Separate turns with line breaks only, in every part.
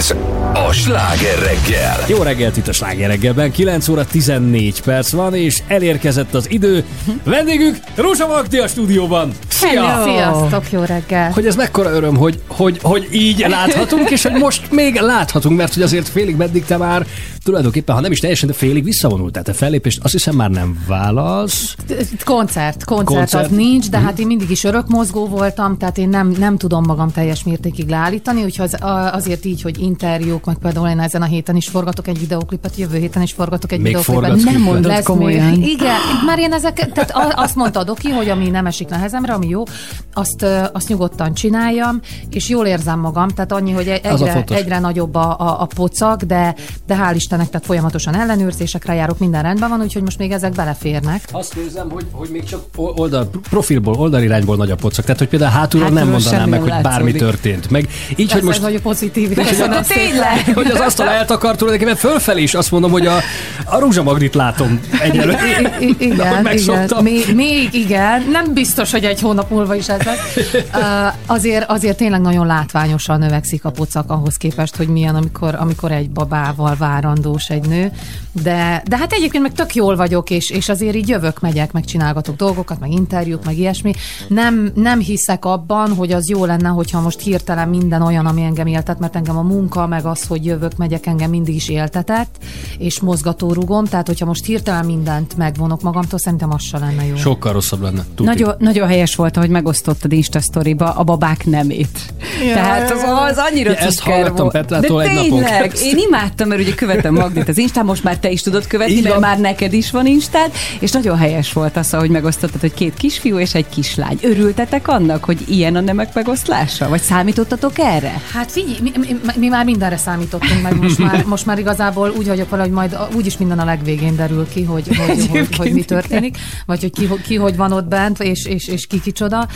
Ez a sláger reggel.
Jó reggelt itt a Sláger reggelben, 9 óra 14 perc van, és elérkezett az idő. Vendégünk Rózsa Magdi a stúdióban. Szia!
Sziasztok, jó reggel!
Hogy ez mekkora öröm, hogy, hogy, hogy így láthatunk, és hogy most még láthatunk, mert hogy azért félig meddig te már tulajdonképpen, ha nem is teljesen, de félig visszavonult. Tehát a fellépést azt hiszem már nem válasz.
Koncert, koncert,
Koncert.
az nincs, de hát én mindig is örökmozgó voltam, tehát én nem, nem tudom magam teljes mértékig leállítani, úgyhogy az, azért így, hogy interjúk, meg például én ezen a héten is forgatok egy videoklipet, jövő héten is forgatok egy
Még
videoklipet. Nem mondod komolyan.
még.
Igen, már én ezek, tehát azt mondta a Doki, hogy ami nem esik nehezemre, ami jó, azt, azt nyugodtan csináljam, és jól érzem magam, tehát annyi, hogy
a
egyre, egyre nagyobb a, a, a pocak, de, de hál' Istennek, tehát folyamatosan ellenőrzésekre járok, minden rendben van, úgyhogy most még ezek beleférnek.
Azt nézem, hogy, hogy még csak oldal, profilból, oldalirányból nagy a pocak. Tehát, hogy például hátulról nem
Hátulról
mondanám
semmi
meg,
nem
hogy bármi történt. Meg így,
Ez
hogy most
nagyon pozitív.
hogy
Köszönöm.
Tényleg?
hogy az asztal eltakart tulajdonképpen fölfelé is azt mondom, hogy a, a Rózsamagdit látom egyelőre.
I- i- igen, igen. Még, még igen. Nem biztos, hogy egy hónap múlva is ez lesz. Azért, azért tényleg nagyon látványosan növekszik a pocak ahhoz képest, hogy milyen, amikor, amikor egy babával várandós egy nő. De, de hát egyébként meg tök jól vagyok, és, és azért így jövök, megyek, meg csinálgatok dolgokat, meg interjút, meg ilyesmi. Nem, nem hiszek abban, hogy az jó lenne, hogyha most hirtelen minden olyan, ami engem éltet, mert engem a munka, meg az, hogy jövök, megyek, engem mindig is éltetett, és mozgatórugom, tehát hogyha most hirtelen mindent megvonok magamtól, szerintem az se lenne jó.
Sokkal rosszabb lenne. Tuti.
Nagyon, nagyon helyes volt, hogy megosztottad Insta sztoriba a babák nemét.
Ja,
Tehát az, az annyira
Ja, ezt hallgattam
volt.
Petrától
De
egy napon
tényleg,
keresztül.
én imádtam, mert ugye követem Magdit az Instán, most már te is tudod követni,
Így
mert
van.
már neked is van Instád, és nagyon helyes volt az, hogy megosztottad, hogy két kisfiú és egy kislány. Örültetek annak, hogy ilyen a nemek megoszlása? Vagy számítottatok erre?
Hát figyelj, mi, mi, mi már mindenre számítottunk meg, most már, most már igazából úgy vagyok vele, hogy majd úgyis minden a legvégén derül ki, hogy, hogy, hogy,
Egyébként
hogy mi történik, vagy hogy ki, ki hogy van ott bent, és, és, és ki kicsoda.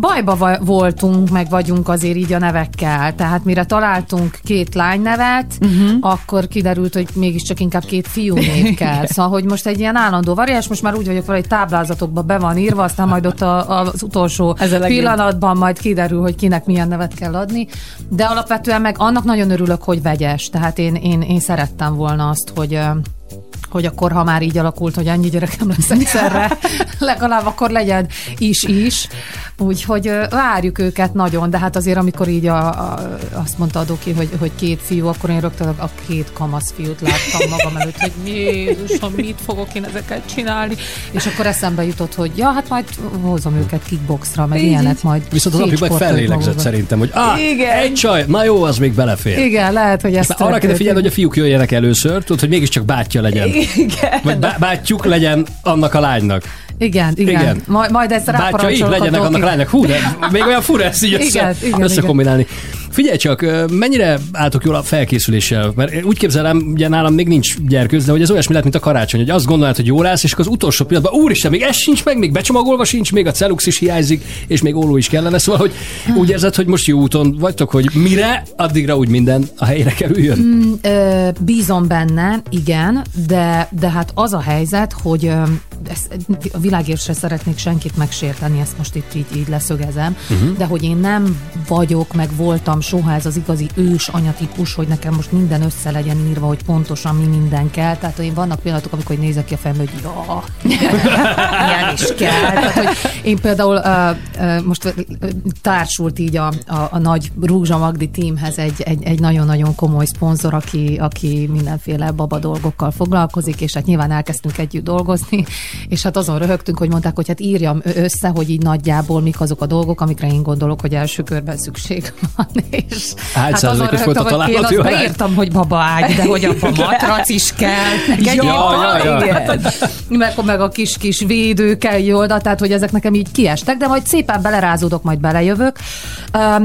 Bajba voltunk, meg vagyunk azért így a nevekkel, tehát mire találtunk két lánynevet, uh-huh. akkor kiderült, hogy mégiscsak inkább két fiú név kell. Szóval, hogy most egy ilyen állandó variás, most már úgy vagyok vele, hogy táblázatokba be van írva, aztán majd ott a, az utolsó pillanatban majd kiderül, hogy kinek milyen nevet kell adni, de alapvetően meg annak nagyon örülök, hogy vegyes. Tehát én, én, én szerettem volna azt, hogy hogy akkor, ha már így alakult, hogy annyi gyerekem lesz egyszerre, legalább akkor legyen is-is. Úgyhogy várjuk őket nagyon, de hát azért, amikor így a, a, azt mondta a Doki, hogy, hogy két fiú, akkor én rögtön a két kamasz fiút láttam magam előtt, hogy Jézusom, mit fogok én ezeket csinálni? És akkor eszembe jutott, hogy ja, hát majd hozom őket kickboxra, meg
Így,
ilyenek
így.
majd.
Viszont az apjuk meg fellélegzett szerintem, hogy ah,
Igen.
egy csaj, na jó, az még belefér.
Igen, lehet, hogy ezt
Már arra kell figyelni, hogy a fiúk jöjjenek először, tudod, hogy mégiscsak bátyja legyen.
Igen.
Vagy bá- bátyjuk legyen annak a lánynak.
Igen, igen.
Igen.
igen. Majd, majd ezt
így
ráparancsolok a
legyenek annak a lánynak. Hú, de még olyan fura ezt így össze,
Igen, igen,
összekombinálni. Figyelj csak, mennyire álltok jól a felkészüléssel? Mert úgy képzelem, ugye nálam még nincs gyerkőz, de hogy ez olyasmi lehet, mint a karácsony, hogy azt gondolod, hogy jól állsz, és akkor az utolsó pillanatban, úristen, még ez sincs meg, még becsomagolva sincs, még a celux is hiányzik, és még óló is kellene. Szóval, hogy úgy érzed, hogy most jó úton vagytok, hogy mire, addigra úgy minden a helyre kerüljön.
Ö, bízom benne, igen, de, de hát az a helyzet, hogy ö, ezt, a világért se szeretnék senkit megsérteni, ezt most itt így, így leszögezem, uh-huh. de hogy én nem vagyok, meg voltam soha ez az igazi ős anyatípus, hogy nekem most minden össze legyen írva, hogy pontosan mi minden kell. Tehát hogy vannak pillanatok, amikor nézek ki a fejembe, hogy ja, ilyen is kell. Tehát, hogy én például uh, uh, most társult így a, a, a nagy Rúzsa Magdi teamhez egy, egy, egy nagyon-nagyon komoly szponzor, aki, aki mindenféle baba dolgokkal foglalkozik, és hát nyilván elkezdtünk együtt dolgozni, és hát azon röhögtünk, hogy mondták, hogy hát írjam össze, hogy így nagyjából mik azok a dolgok, amikre én gondolok, hogy első körben szükség van. És
Hány
hát
százalékos volt a
hogy én azt beírtam, hogy baba ágy, de hogy abban matrac is kell.
Ja, ja, ja.
igen. meg, meg a kis kis védő kell oda, tehát hogy ezek nekem így kiestek, de majd szépen belerázódok, majd belejövök.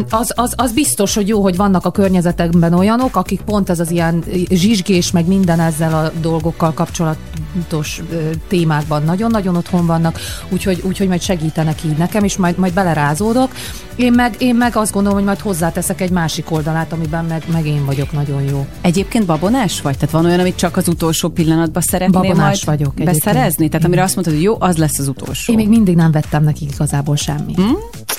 Az, az, az biztos, hogy jó, hogy vannak a környezetekben olyanok, akik pont ez az ilyen zsizsgés, meg minden ezzel a dolgokkal kapcsolatos témákban nagyon-nagyon otthon vannak, úgyhogy, úgyhogy majd segítenek így nekem, és majd, majd belerázódok. Én meg, én meg azt gondolom, hogy majd hozzáteszek egy másik oldalát, amiben meg, meg én vagyok nagyon jó.
Egyébként babonás vagy? Tehát van olyan, amit csak az utolsó pillanatban szeretnél
Babonás
majd
vagyok egyébként.
beszerezni? Tehát amire azt mondtad, hogy jó, az lesz az utolsó.
Én még mindig nem vettem neki igazából semmit. Hm?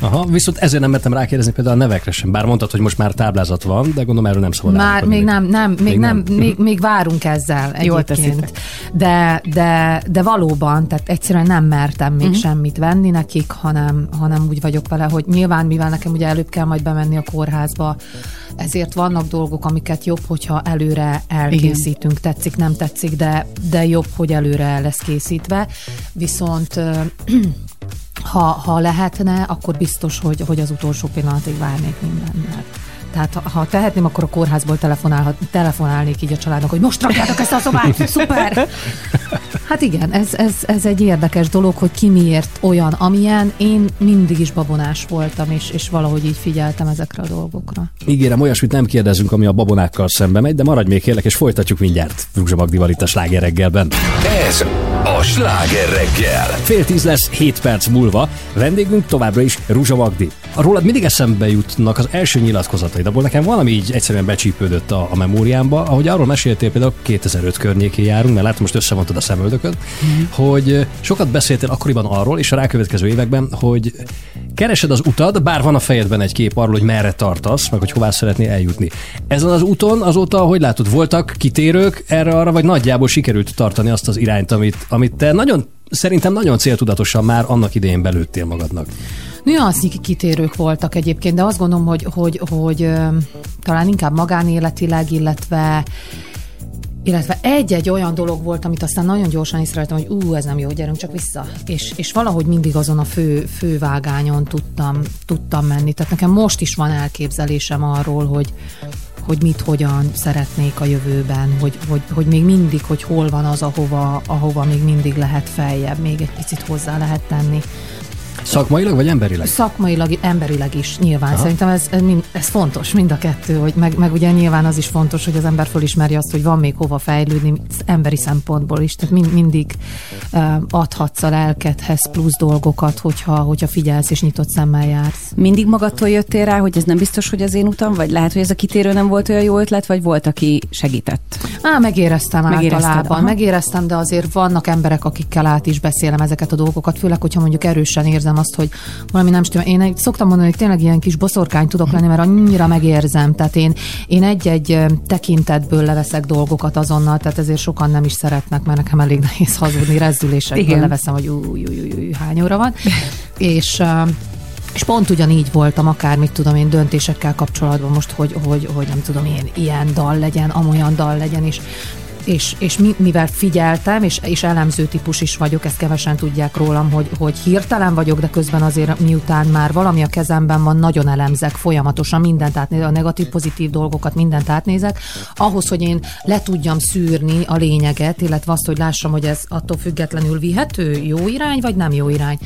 Aha, viszont ezért nem mertem rákérdezni például a nevekre sem. Bár mondtad, hogy most már táblázat van, de gondolom erről nem szabad
Már még nem, nem, még,
Még
nem,
nem.
még, még várunk ezzel egyébként. De, de, de valóban, tehát egyszerűen nem mertem még uh-huh. semmit venni nekik, hanem, hanem úgy vagyok vele, hogy nyilván, mivel nekem ugye előbb kell majd bemenni a kórházba, ezért vannak dolgok, amiket jobb, hogyha előre elkészítünk, Igen. tetszik, nem tetszik, de, de jobb, hogy előre el lesz készítve. Viszont ö, ha, ha lehetne, akkor biztos, hogy, hogy az utolsó pillanatig várnék mindennel. Tehát ha, ha tehetném, akkor a kórházból telefonál, telefonálnék így a családnak, hogy most rakjátok ezt a szobát, szuper! Hát igen, ez, ez, ez egy érdekes dolog, hogy ki miért olyan, amilyen. Én mindig is babonás voltam, és, és valahogy így figyeltem ezekre a dolgokra.
Ígérem, olyasmit nem kérdezünk, ami a babonákkal szembe megy, de maradj még kérlek, és folytatjuk mindjárt Rúzsa Magdival itt a Sláger reggelben.
Ez a sláger reggel.
Fél tíz lesz, 7 perc múlva. Vendégünk továbbra is Rúzsa Magdi. Rólad mindig eszembe jutnak az első nyilatkozataid, abból nekem valami így egyszerűen becsípődött a, a memóriámba, ahogy arról meséltél például 2005 környékén járunk, mert látom most összevontad a mm. hogy sokat beszéltél akkoriban arról, és a rákövetkező években, hogy keresed az utad, bár van a fejedben egy kép arról, hogy merre tartasz, meg hogy hová szeretnél eljutni. Ezen az úton azóta, hogy látod, voltak kitérők erre-arra, vagy nagyjából sikerült tartani azt az irányt, amit, amit te nagyon Szerintem nagyon céltudatosan már annak idején belőttél magadnak.
Nüansznyi kitérők voltak egyébként, de azt gondolom, hogy, hogy, hogy ö, talán inkább magánéletileg, illetve illetve egy-egy olyan dolog volt, amit aztán nagyon gyorsan észrevettem, hogy ú, ez nem jó, gyerünk csak vissza. És, és valahogy mindig azon a fő, fővágányon tudtam, tudtam menni. Tehát nekem most is van elképzelésem arról, hogy, hogy mit, hogyan szeretnék a jövőben, hogy, hogy, hogy még mindig, hogy hol van az, ahova, ahova még mindig lehet feljebb, még egy picit hozzá lehet tenni.
Szakmailag vagy emberileg?
Szakmailag, emberileg is nyilván. Aha. Szerintem ez, ez, mind, ez fontos, mind a kettő, hogy meg, meg ugye nyilván az is fontos, hogy az ember fölismerje azt, hogy van még hova fejlődni emberi szempontból is. Tehát mind, mindig uh, adhatsz a lelkedhez plusz dolgokat, hogyha, hogyha figyelsz és nyitott szemmel jársz.
Mindig magadtól jöttél rá, hogy ez nem biztos, hogy az én utam, vagy lehet, hogy ez a kitérő nem volt olyan jó ötlet, vagy volt, aki segített?
Á, megéreztem általában,
aha.
megéreztem, de azért vannak emberek, akikkel át is beszélem ezeket a dolgokat, főleg, hogyha mondjuk erősen érzem azt, hogy valami nem stimmel. Én szoktam mondani, hogy tényleg ilyen kis boszorkány tudok lenni, mert annyira megérzem. Tehát én, én egy-egy tekintetből leveszek dolgokat azonnal, tehát ezért sokan nem is szeretnek, mert nekem elég nehéz hazudni, rezdülésekből
Igen.
leveszem, hogy új, új, új, új, hány óra van. és és pont ugyanígy voltam, akár mit tudom én döntésekkel kapcsolatban most, hogy, hogy, hogy nem tudom én, ilyen dal legyen, amolyan dal legyen, és és, és mi, mivel figyeltem, és, és elemző típus is vagyok, ezt kevesen tudják rólam, hogy, hogy hirtelen vagyok, de közben azért miután már valami a kezemben van, nagyon elemzek folyamatosan mindent átnézek, a negatív, pozitív dolgokat mindent átnézek, ahhoz, hogy én le tudjam szűrni a lényeget, illetve azt, hogy lássam, hogy ez attól függetlenül vihető, jó irány, vagy nem jó irány.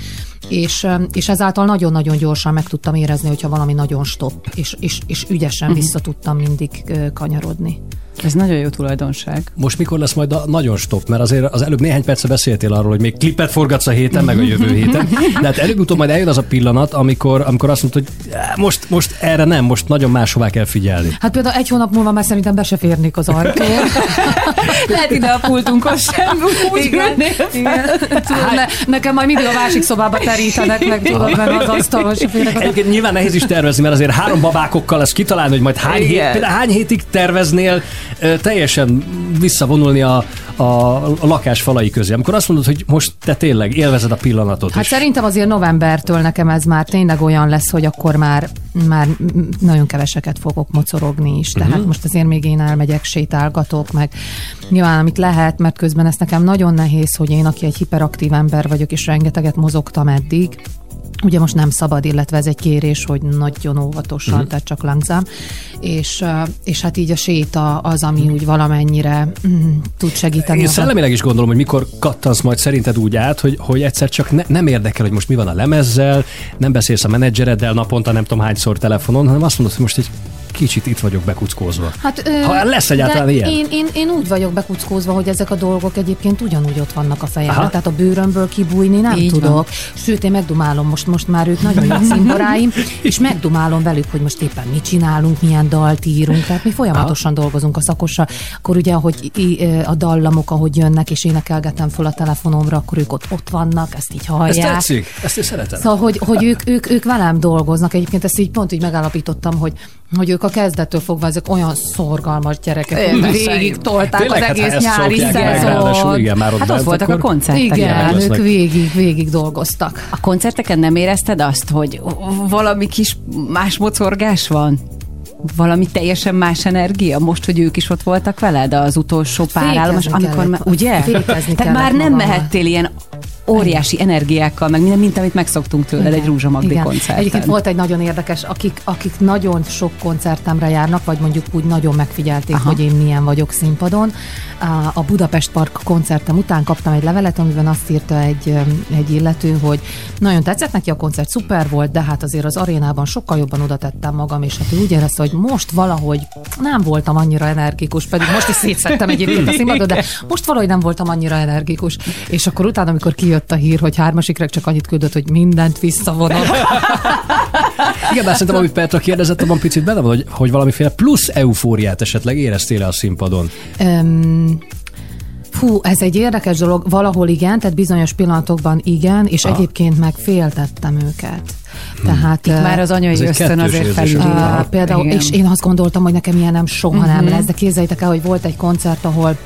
És, és ezáltal nagyon-nagyon gyorsan meg tudtam érezni, hogyha valami nagyon stop, és, és, és ügyesen
Mhm.
vissza tudtam mindig kanyarodni.
Ez nagyon jó tulajdonság.
Most mikor lesz majd a nagyon stop? Mert azért az előbb néhány perce beszéltél arról, hogy még klipet forgatsz a héten, meg a jövő héten. De hát előbb-utóbb majd eljön az a pillanat, amikor, amikor azt mondod, hogy "Á, most, most erre nem, most nagyon máshová kell figyelni.
Hát például egy hónap múlva már szerintem be se férnék az ajtón.
Lehet ide a pultunkhoz sem úgy
Igen, igen. Tudod, ne, nekem majd mindig a másik szobába terítenek, meg tudod, meg az. Az...
Egyébként nyilván nehéz is tervezni, mert azért három babákokkal lesz kitalálni, hogy majd hány, hét,
Igen.
például hány hétig terveznél teljesen visszavonulni a, a, a lakás falai közé. Amikor azt mondod, hogy most te tényleg élvezed a pillanatot.
Hát
és
szerintem azért novembertől nekem ez már tényleg olyan lesz, hogy akkor már, már nagyon keveseket fogok mocorogni is. Tehát uh-huh. most azért még én elmegyek, sétálgatok, meg nyilván amit lehet, mert közben ez nekem nagyon nehéz, hogy én, aki egy hiperaktív ember vagyok, és rengeteget mozogtam eddig, Ugye most nem szabad, illetve ez egy kérés, hogy nagyon óvatosan, mm. tehát csak langzám. És, és hát így a séta az, ami úgy valamennyire mm, tud segíteni.
Én szellemileg is gondolom, hogy mikor kattansz majd szerinted úgy át, hogy, hogy egyszer csak ne, nem érdekel, hogy most mi van a lemezzel, nem beszélsz a menedzsereddel naponta nem tudom hányszor telefonon, hanem azt mondod, hogy most egy kicsit itt vagyok bekuckózva.
Hát, ö,
Ha lesz egyáltalán ilyen.
Én, én, én úgy vagyok bekuckózva, hogy ezek a dolgok egyébként ugyanúgy ott vannak a fejemben.
Aha.
Tehát a bőrömből kibújni nem
Így
tudok.
van.
Sőt, én megdumálom most, most már ők nagyon jó színbaráim, és megdumálom velük, hogy most éppen mit csinálunk, milyen dalt írunk. Tehát mi folyamatosan dolgozunk a szakossal. Akkor ugye, ahogy a dallamok, ahogy jönnek, és énekelgetem föl a telefonomra, akkor ők ott, ott vannak, ezt így
Ez
hallják.
tetszik? Ezt én szeretem.
Szóval, hogy, hogy ők, ők, ők velem dolgoznak. Egyébként ezt így pont így megállapítottam, hogy, hogy ők a kezdettől fogva ezek olyan szorgalmas gyerekek, hogy végig tolták
Tényleg,
az
hát, ha
egész
ezt
nyári
szokják meg,
szezon.
ráadásul, igen, már ott
Hát ott voltak a koncerteken.
Igen, ők végig, végig dolgoztak.
A koncerteken nem érezted azt, hogy valami kis más mocorgás van? Valami teljesen más energia? Most, hogy ők is ott voltak veled az utolsó pár állomás, amikor már, ugye?
Fékezni
Tehát már nem
magammal.
mehettél ilyen óriási energiákkal, meg minden, mint amit megszoktunk tőled egy Rózsa Magdi
Igen.
koncerten.
Egyébként volt egy nagyon érdekes, akik, akik nagyon sok koncertemre járnak, vagy mondjuk úgy nagyon megfigyelték,
Aha.
hogy én milyen vagyok színpadon. A- Budapest Park koncertem után kaptam egy levelet, amiben azt írta egy, egy illető, hogy nagyon tetszett neki a koncert, szuper volt, de hát azért az arénában sokkal jobban oda tettem magam, és hát úgy érezte, hogy most valahogy nem voltam annyira energikus, pedig most is szétszettem egyébként a színpadot, de most valahogy nem voltam annyira energikus. És akkor utána, amikor kijött a hír, hogy hármasikrek csak annyit küldött, hogy mindent visszavonok.
Igen, bár szerintem, amit Petra kérdezett, abban picit benne van, hogy, hogy valamiféle plusz eufóriát esetleg éreztél a színpadon.
Öm, Fú, ez egy érdekes dolog, valahol igen, tehát bizonyos pillanatokban igen, és
Aha.
egyébként meg féltettem őket. Tehát
Itt már az anyai ösztön azért felül.
Uh, például,
Igen.
és én azt gondoltam, hogy nekem ilyen nem soha nem lesz, de képzeljétek el, hogy volt egy koncert, ahol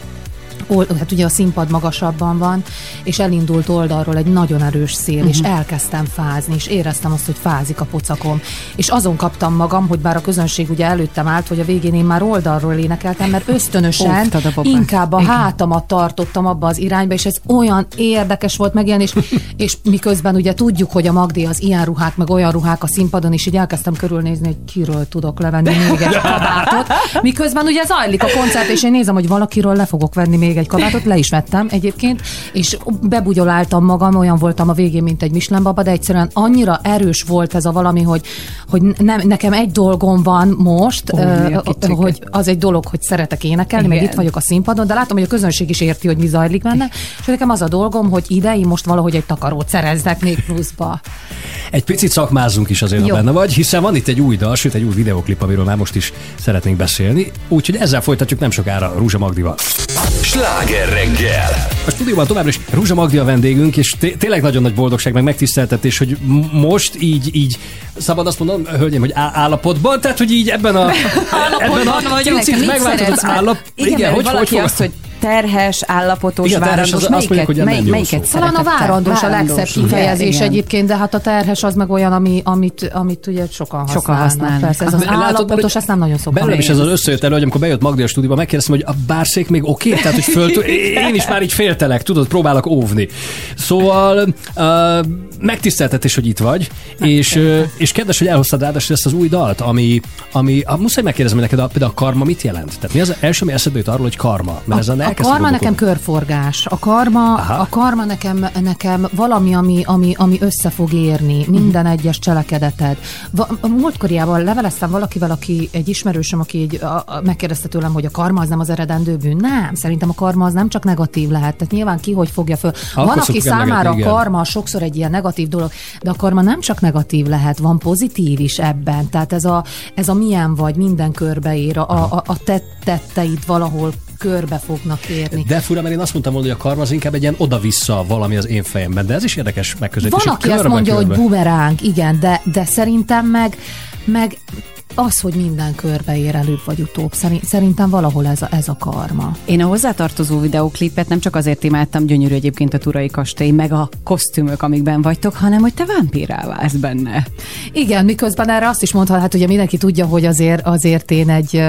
Ol, hát ugye a színpad magasabban van, és elindult oldalról egy nagyon erős szél, uh-huh. és elkezdtem fázni, és éreztem azt, hogy fázik a pocakom. És azon kaptam magam, hogy bár a közönség ugye előttem állt, hogy a végén én már oldalról énekeltem, mert ösztönösen
a
inkább a
Igen.
hátamat tartottam abba az irányba, és ez olyan érdekes volt megélni, és, és miközben ugye tudjuk, hogy a Magdi az ilyen ruhák, meg olyan ruhák a színpadon, és így elkezdtem körülnézni, hogy kiről tudok levenni még egy kabátot. Miközben ugye zajlik a koncert, és én nézem, hogy valakiről le fogok venni még egy kabátot, le is vettem egyébként, és bebugyoláltam magam, olyan voltam a végén, mint egy Michelin baba, de egyszerűen annyira erős volt ez a valami, hogy, hogy nem, nekem egy dolgom van most,
a kicsike.
hogy az egy dolog, hogy szeretek énekelni, meg
Igen.
itt vagyok a színpadon, de látom, hogy a közönség is érti, hogy mi zajlik benne, és nekem az a dolgom, hogy ide én most valahogy egy takarót szerezzek még pluszba.
Egy picit szakmázunk is azért, ha
Jó.
benne vagy, hiszen van itt egy új dal, sőt egy új videoklip, amiről már most is szeretnénk beszélni. Úgyhogy ezzel folytatjuk nem sokára Rúzsa Magdival.
Sláger reggel!
A stúdióban továbbra is Rúzsa Magdi a vendégünk, és té- tényleg nagyon nagy boldogság, meg megtiszteltetés, hogy m- most így, így szabad azt mondanom, hölgyem, hogy á- állapotban, tehát hogy így ebben a, ebben a
Vagy tényleg, te
picit megváltozott állap...
Igen, igen hogy valaki
fogad-
azt, hogy terhes, állapotos,
Igen, terhes,
várandós,
az- azt
melyiket,
hogy nem
mely, melyiket.
Talán a várandós a legszebb kifejezés
igen.
egyébként, de hát a terhes az meg olyan, ami, amit, amit ugye sokan használnak.
Sokan használnak.
Persze, ez az
Látod,
állapotos, ezt nem nagyon szoktam.
Belőlem is ez az összejött elő, hogy amikor bejött Magdi a stúdióba, megkérdeztem, hogy a bárszék még oké? Okay? Tehát, hogy föl, én is már így féltelek, tudod, próbálok óvni. Szóval uh, megtiszteltetés, hogy itt vagy, és, uh, és kedves, hogy elhoztad ráadásul ezt az új dalt, ami, ami a, muszáj megkérdezem neked, a, például a karma mit jelent? Tehát mi az első, ami eszedbe jut arról, hogy karma? Mert
A, a
elkezdtem
karma nekem körforgás. A karma,
Aha.
a karma nekem, nekem valami, ami, ami, ami össze fog érni. Minden egyes cselekedeted. Va, a múltkoriában leveleztem valakivel, aki egy ismerősöm, aki egy, a, a, megkérdezte tőlem, hogy a karma az nem az eredendő bűn. Nem, szerintem a karma az nem csak negatív lehet. Tehát nyilván ki hogy fogja föl. Van, aki számára a
emlegetni, igen.
karma sokszor egy ilyen negatív dolog, de a karma nem csak negatív lehet, van pozitív is ebben. Tehát ez a, ez a milyen vagy, minden körbeér, a, a, a te tetteid valahol körbe fognak érni.
De fura, mert én azt mondtam volna, hogy a karma az inkább egy ilyen oda-vissza valami az én fejemben, de ez is érdekes megközelítés.
Van,
hogy
aki azt mondja, hogy
körbe-körbe.
bumeráng, igen, de, de szerintem meg, meg az, hogy minden körbe ér előbb vagy utóbb. Szerint- Szerintem valahol ez a, ez a karma.
Én a hozzátartozó videóklipet nem csak azért imádtam, gyönyörű egyébként a Turai kastély, meg a kosztümök, amikben vagytok, hanem hogy te vámpírá válsz benne.
Igen, miközben erre azt is mondhat, hát ugye mindenki tudja, hogy azért, azért én egy,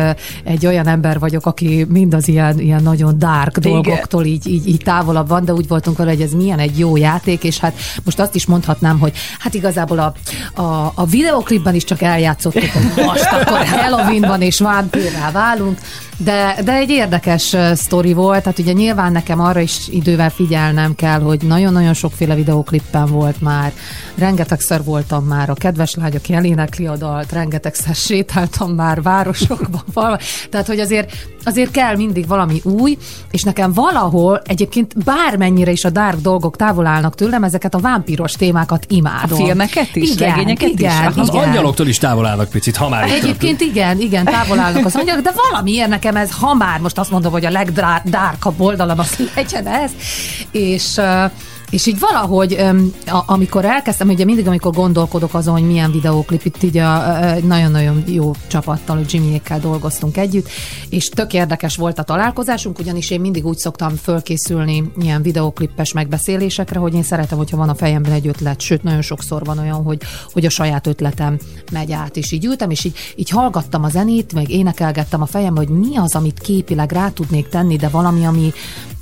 egy olyan ember vagyok, aki mind az ilyen, ilyen nagyon dark
Igen.
dolgoktól így, így, így távolabb van, de úgy voltunk vele, hogy ez milyen egy jó játék, és hát most azt is mondhatnám, hogy hát igazából a, a, a videoklipben is csak eljátszottuk most akkor Halloweenban és vámpírrá válunk. De, de egy érdekes sztori volt, tehát ugye nyilván nekem arra is idővel figyelnem kell, hogy nagyon-nagyon sokféle videóklippen volt már, rengetegszer voltam már, a kedves lányok jelénekli a dalt, rengetegszer sétáltam már városokban, falva. tehát hogy azért, azért kell mindig valami új, és nekem valahol egyébként bármennyire is a dark dolgok távol állnak tőlem, ezeket a vámpíros témákat imádom.
A filmeket is,
igen,
regényeket is?
igen,
Az
igen.
angyaloktól is távol állnak picit, ha már itt
Egyébként igen, igen, távol állnak az angyalok, de valamiért nekem ez, ha már most azt mondom, hogy a legdárkabb oldalam, az legyen ez, és és így valahogy, amikor elkezdtem, ugye mindig, amikor gondolkodok azon, hogy milyen videóklip, itt így a, nagyon-nagyon jó csapattal, a Jimmyékkel dolgoztunk együtt, és tök érdekes volt a találkozásunk, ugyanis én mindig úgy szoktam fölkészülni ilyen videóklippes megbeszélésekre, hogy én szeretem, hogyha van a fejemben egy ötlet, sőt, nagyon sokszor van olyan, hogy, hogy a saját ötletem megy át, és így ültem, és így, így hallgattam a zenét, meg énekelgettem a fejem, hogy mi az, amit képileg rá tudnék tenni, de valami, ami,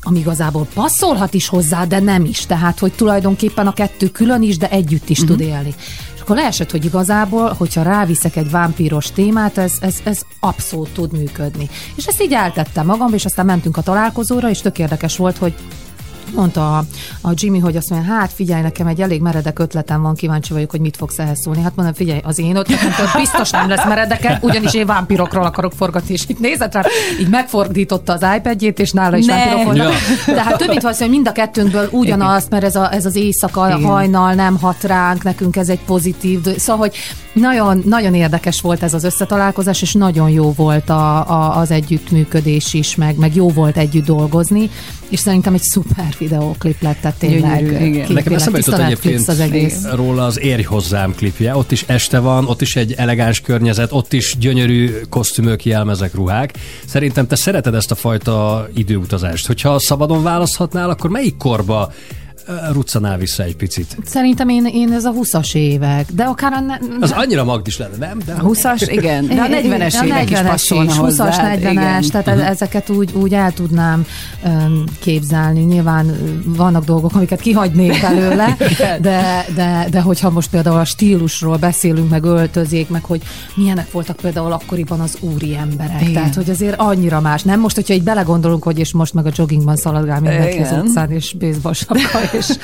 ami igazából passzolhat is hozzá, de nem is. Tehát, hogy tulajdonképpen a kettő külön is, de együtt is uh-huh. tud élni. És akkor leesett, hogy igazából, hogyha ráviszek egy vámpíros témát, ez, ez, ez abszolút tud működni. És ezt így eltettem magam, és aztán mentünk a találkozóra, és tök érdekes volt, hogy mondta a, a Jimmy, hogy azt mondja, hát figyelj, nekem egy elég meredek ötletem van, kíváncsi vagyok, hogy mit fogsz ehhez szólni. Hát mondom, figyelj, az én ötletem biztos nem lesz meredeke, ugyanis én vámpirokról akarok forgatni, és itt nézett rá, így megfordította az iPad-jét, és nála is
Ne.
vámpirok voltak.
Ja.
De hát több mint valószínű, hogy mind a kettőnkből ugyanazt, mert ez, a, ez az éjszaka, a
Igen.
hajnal nem hat ránk, nekünk ez egy pozitív, szóval, hogy nagyon, nagyon érdekes volt ez az összetalálkozás, és nagyon jó volt a, a, az együttműködés is, meg, meg jó volt együtt dolgozni, és szerintem egy szuper videóklip lett, tehát tényleg
Gyönyörű, igen.
Nekem eszembe jutott egyébként
az egész.
róla az Érj hozzám klipje. Ott is este van, ott is egy elegáns környezet, ott is gyönyörű kosztümök, jelmezek, ruhák. Szerintem te szereted ezt a fajta időutazást. Hogyha szabadon választhatnál, akkor melyik korba ruccanál vissza egy picit?
Szerintem én, én ez a 20-as évek, de akár a... Ne,
Az annyira magdis lenne, nem? De
A 20-as, igen, de a 40-es
a
évek is
40-es
passzolna
is, 20-as,
hozzá.
40-es, tehát uh-huh. ezeket úgy, úgy el tudnám um, képzelni. Nyilván vannak dolgok, amiket kihagynék belőle, de, de, de hogyha most például a stílusról beszélünk, meg öltözék, meg hogy milyenek voltak például akkoriban az úri emberek.
Igen.
Tehát, hogy azért annyira más. Nem most, hogyha így belegondolunk, hogy és most meg a joggingban szaladgál mindenki az utcán, és baseball sapka, és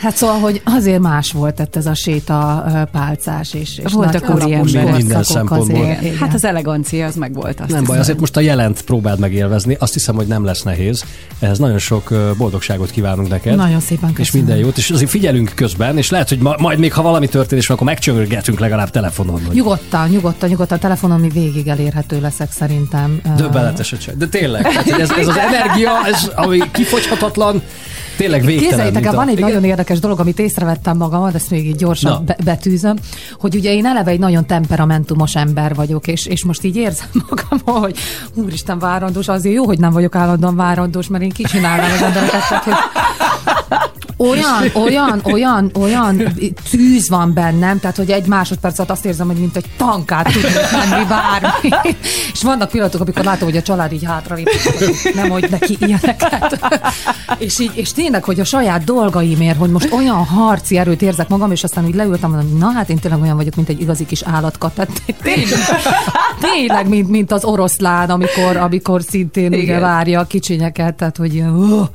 Hát szóval, hogy azért más volt tehát ez a séta pálcás, és, és
Voltak
alapos.
Minden szempontból.
azért, igen.
Hát az elegancia az meg volt. Azt
Nem baj, azért most a jelent próbáld megélvezni. Azt hiszem, hogy nem lesz nehéz. Ehhez nagyon sok boldogságot kívánunk neked.
Nagyon szépen
És
köszönöm.
minden jót, és azért figyelünk közben, és lehet, hogy ma, majd még ha valami történik, akkor megcsöngörgetünk legalább telefonon. Hogy
Nyugodtan, nyugodtan, nyugodtan, a telefonon mi végig elérhető leszek szerintem.
Döbbenetes, De tényleg, hogy ez, ez az energia, ez, ami kifogyhatatlan, tényleg végtelen.
Képzeljétek el, van egy nagyon érdekes dolog, amit észrevettem magamon, ezt még így gyorsan
Na.
be- betűzöm, hogy ugye én eleve egy nagyon temperamentumos ember vagyok, és, és most így érzem magam, hogy úristen várandós, azért jó, hogy nem vagyok állandóan várandós, mert én kicsinálnám az embereket, tehát, hogy olyan, olyan, olyan, olyan tűz van bennem, tehát hogy egy másodperc alatt azt érzem, hogy mint egy tankát tudnék menni bármi. És vannak pillanatok, amikor látom, hogy a család így hátra lép, nem hogy neki ilyeneket. És, így, és tényleg, hogy a saját dolgaimért, hogy most olyan harci erőt érzek magam, és aztán így leültem, mondom, na hát én tényleg olyan vagyok, mint egy igazi kis állatkat. Tehát tényleg, tényleg mint, mint az oroszlán, amikor, amikor szintén ugye
Igen.
várja a kicsinyeket, tehát hogy uh,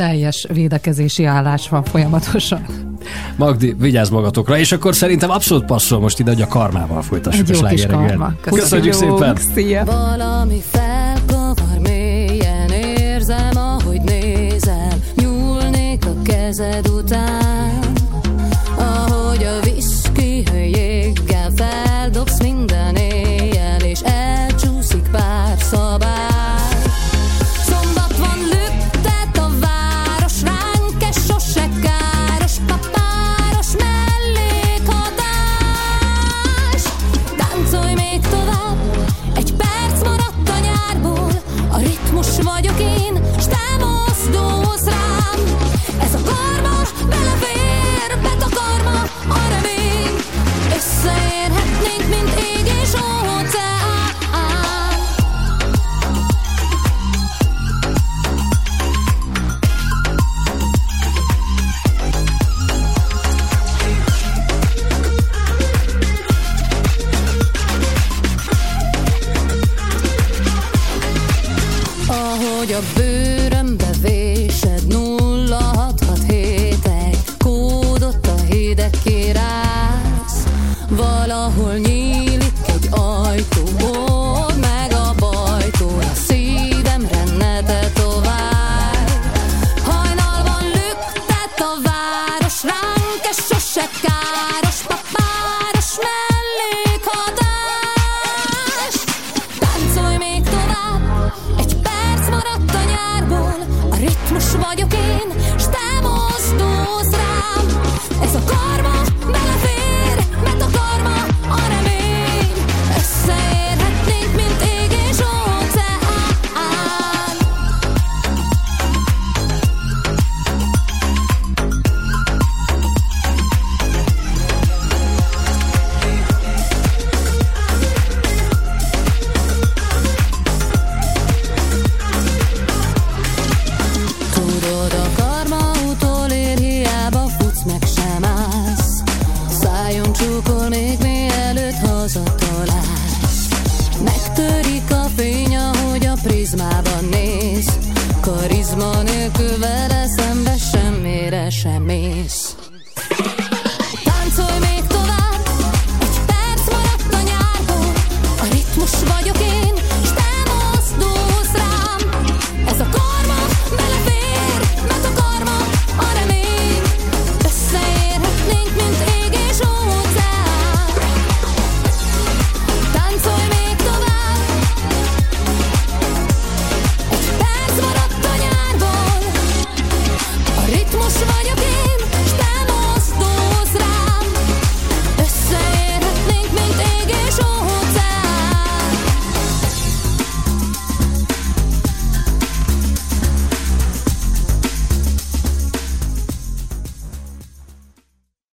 teljes védekezési állás van folyamatosan.
Magdi, vigyázz magatokra, és akkor szerintem abszolút passzol most ide, hogy a karmával folytassuk
Egy
a.
Köszönjük.
Köszönjük szépen!
Szia!
Valami felkavar mélyen érzem, ahogy nézel Nyúlnék a kezed után
kirász Valahol nyílik